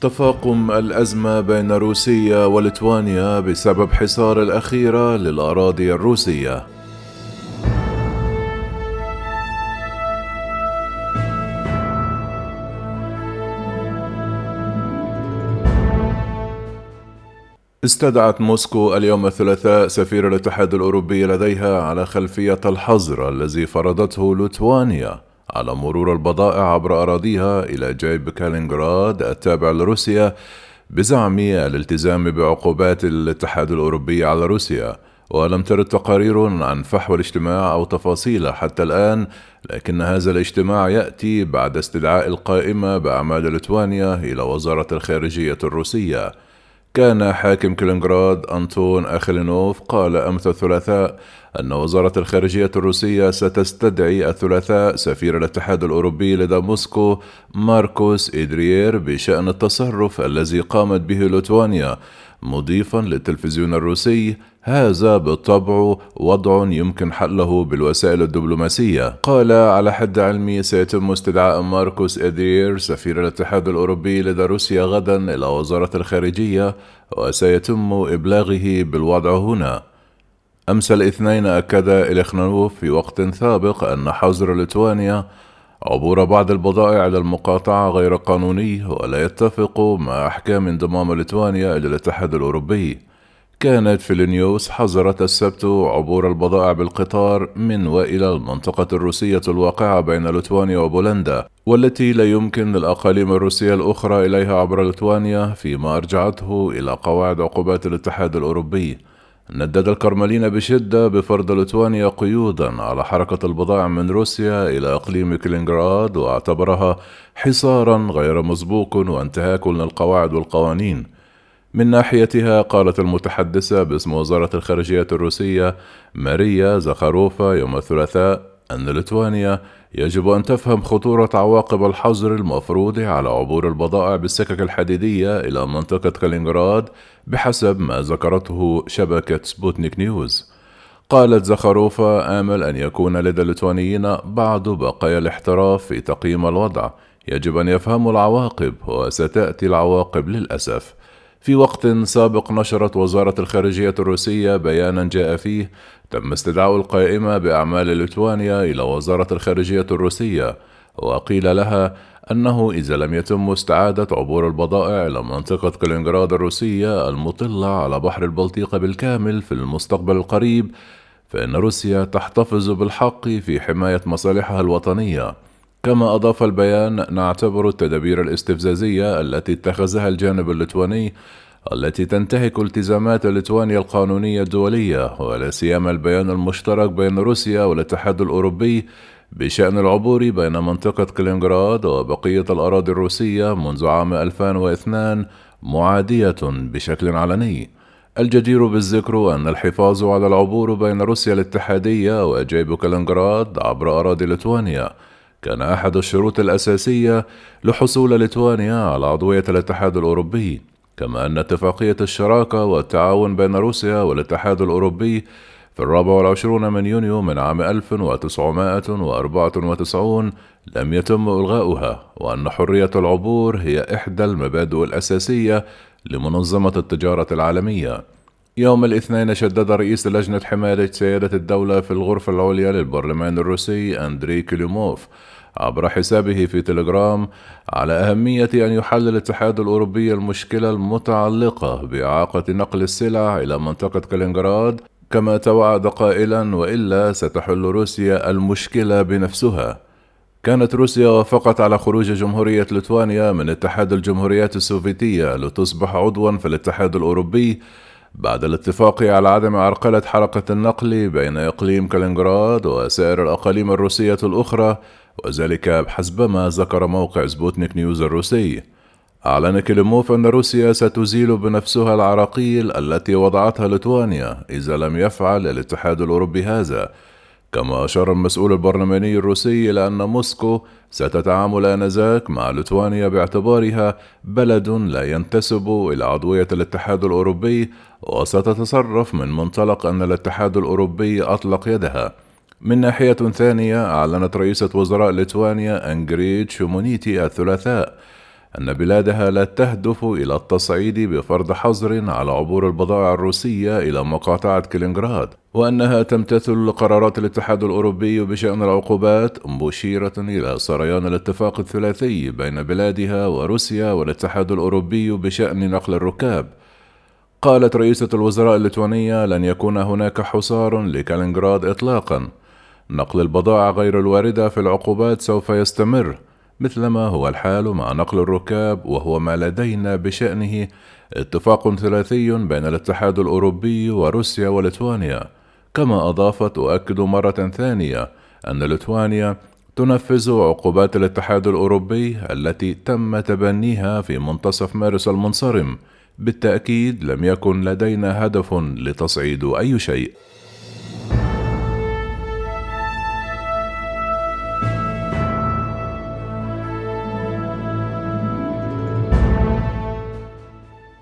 تفاقم الأزمة بين روسيا وليتوانيا بسبب حصار الأخيرة للأراضي الروسية. استدعت موسكو اليوم الثلاثاء سفير الاتحاد الأوروبي لديها على خلفية الحظر الذي فرضته ليتوانيا على مرور البضائع عبر أراضيها إلى جيب كالينغراد التابع لروسيا بزعم الالتزام بعقوبات الاتحاد الأوروبي على روسيا. ولم ترد تقارير عن فحوى الاجتماع أو تفاصيله حتى الآن لكن هذا الاجتماع يأتي بعد استدعاء القائمة بأعمال ليتوانيا إلى وزارة الخارجية الروسية. كان حاكم كلينغراد أنطون أخلينوف قال أمس الثلاثاء أن وزارة الخارجية الروسية ستستدعي الثلاثاء سفير الاتحاد الأوروبي لدى موسكو ماركوس إدريير بشأن التصرف الذي قامت به ليتوانيا مضيفا للتلفزيون الروسي هذا بالطبع وضع يمكن حله بالوسائل الدبلوماسية. قال على حد علمي سيتم استدعاء ماركوس إدريير سفير الاتحاد الأوروبي لدى روسيا غدا إلى وزارة الخارجية وسيتم إبلاغه بالوضع هنا. أمس الاثنين أكد إليخنوف في وقت سابق أن حظر ليتوانيا عبور بعض البضائع إلى المقاطعة غير قانوني ولا يتفق مع أحكام انضمام ليتوانيا إلى الاتحاد الأوروبي. كانت فيلينيوس حظرت السبت عبور البضائع بالقطار من وإلى المنطقة الروسية الواقعة بين ليتوانيا وبولندا والتي لا يمكن للأقاليم الروسية الأخرى إليها عبر ليتوانيا فيما أرجعته إلى قواعد عقوبات الاتحاد الأوروبي. ندد الكرملين بشدة بفرض ليتوانيا قيودا على حركة البضائع من روسيا إلى إقليم كلينغراد واعتبرها حصارا غير مسبوق وانتهاك للقواعد والقوانين. من ناحيتها قالت المتحدثة باسم وزارة الخارجية الروسية ماريا زخاروفا يوم الثلاثاء أن ليتوانيا يجب أن تفهم خطورة عواقب الحظر المفروض على عبور البضائع بالسكك الحديدية إلى منطقة كالينغراد بحسب ما ذكرته شبكة سبوتنيك نيوز. قالت زخاروفا آمل أن يكون لدى الليتوانيين بعض بقايا الاحتراف في تقييم الوضع. يجب أن يفهموا العواقب وستأتي العواقب للأسف. في وقت سابق نشرت وزارة الخارجية الروسية بيانا جاء فيه تم استدعاء القائمة بأعمال ليتوانيا إلى وزارة الخارجية الروسية وقيل لها أنه إذا لم يتم استعادة عبور البضائع إلى منطقة كالينغراد الروسية المطلة على بحر البلطيق بالكامل في المستقبل القريب فإن روسيا تحتفظ بالحق في حماية مصالحها الوطنية. كما أضاف البيان نعتبر التدابير الاستفزازية التي اتخذها الجانب الليتواني التي تنتهك التزامات ليتوانيا القانونية الدولية ولا سيما البيان المشترك بين روسيا والاتحاد الأوروبي بشأن العبور بين منطقة كلينغراد وبقية الأراضي الروسية منذ عام 2002 معادية بشكل علني. الجدير بالذكر أن الحفاظ على العبور بين روسيا الاتحادية وجيب كلينغراد عبر أراضي ليتوانيا كان أحد الشروط الأساسية لحصول ليتوانيا على عضوية الاتحاد الأوروبي كما أن اتفاقية الشراكة والتعاون بين روسيا والاتحاد الأوروبي في الرابع والعشرون من يونيو من عام 1994 لم يتم إلغاؤها وأن حرية العبور هي إحدى المبادئ الأساسية لمنظمة التجارة العالمية. يوم الاثنين شدد رئيس لجنة حماية سيادة الدولة في الغرفة العليا للبرلمان الروسي أندري كليموف عبر حسابه في تليجرام على أهمية أن يحل الاتحاد الأوروبي المشكلة المتعلقة بإعاقة نقل السلع إلى منطقة كالينغراد كما توعد قائلا وإلا ستحل روسيا المشكلة بنفسها. كانت روسيا وافقت على خروج جمهورية ليتوانيا من اتحاد الجمهوريات السوفيتية لتصبح عضوا في الاتحاد الأوروبي بعد الاتفاق على عدم عرقلة حركة النقل بين إقليم كالينغراد وسائر الأقاليم الروسية الأخرى وذلك بحسب ما ذكر موقع سبوتنيك نيوز الروسي. أعلن كليموف أن روسيا ستزيل بنفسها العراقيل التي وضعتها ليتوانيا إذا لم يفعل الاتحاد الأوروبي هذا. كما أشار المسؤول البرلماني الروسي إلى أن موسكو ستتعامل آنذاك مع ليتوانيا باعتبارها بلد لا ينتسب إلى عضوية الاتحاد الأوروبي وستتصرف من منطلق أن الاتحاد الأوروبي أطلق يدها. من ناحية ثانية أعلنت رئيسة وزراء ليتوانيا أنجريد شومونيتي الثلاثاء أن بلادها لا تهدف إلى التصعيد بفرض حظر على عبور البضائع الروسية إلى مقاطعة كلينغراد، وأنها تمتثل قرارات الاتحاد الأوروبي بشأن العقوبات مشيرة إلى سريان الاتفاق الثلاثي بين بلادها وروسيا والاتحاد الأوروبي بشأن نقل الركاب. قالت رئيسة الوزراء الليتوانية لن يكون هناك حصار لكالينغراد إطلاقا نقل البضائع غير الواردة في العقوبات سوف يستمر مثلما هو الحال مع نقل الركاب وهو ما لدينا بشأنه اتفاق ثلاثي بين الاتحاد الأوروبي وروسيا وليتوانيا. كما أضافت أؤكد مرة ثانية أن ليتوانيا تنفذ عقوبات الاتحاد الأوروبي التي تم تبنيها في منتصف مارس المنصرم. بالتأكيد لم يكن لدينا هدف لتصعيد أي شيء.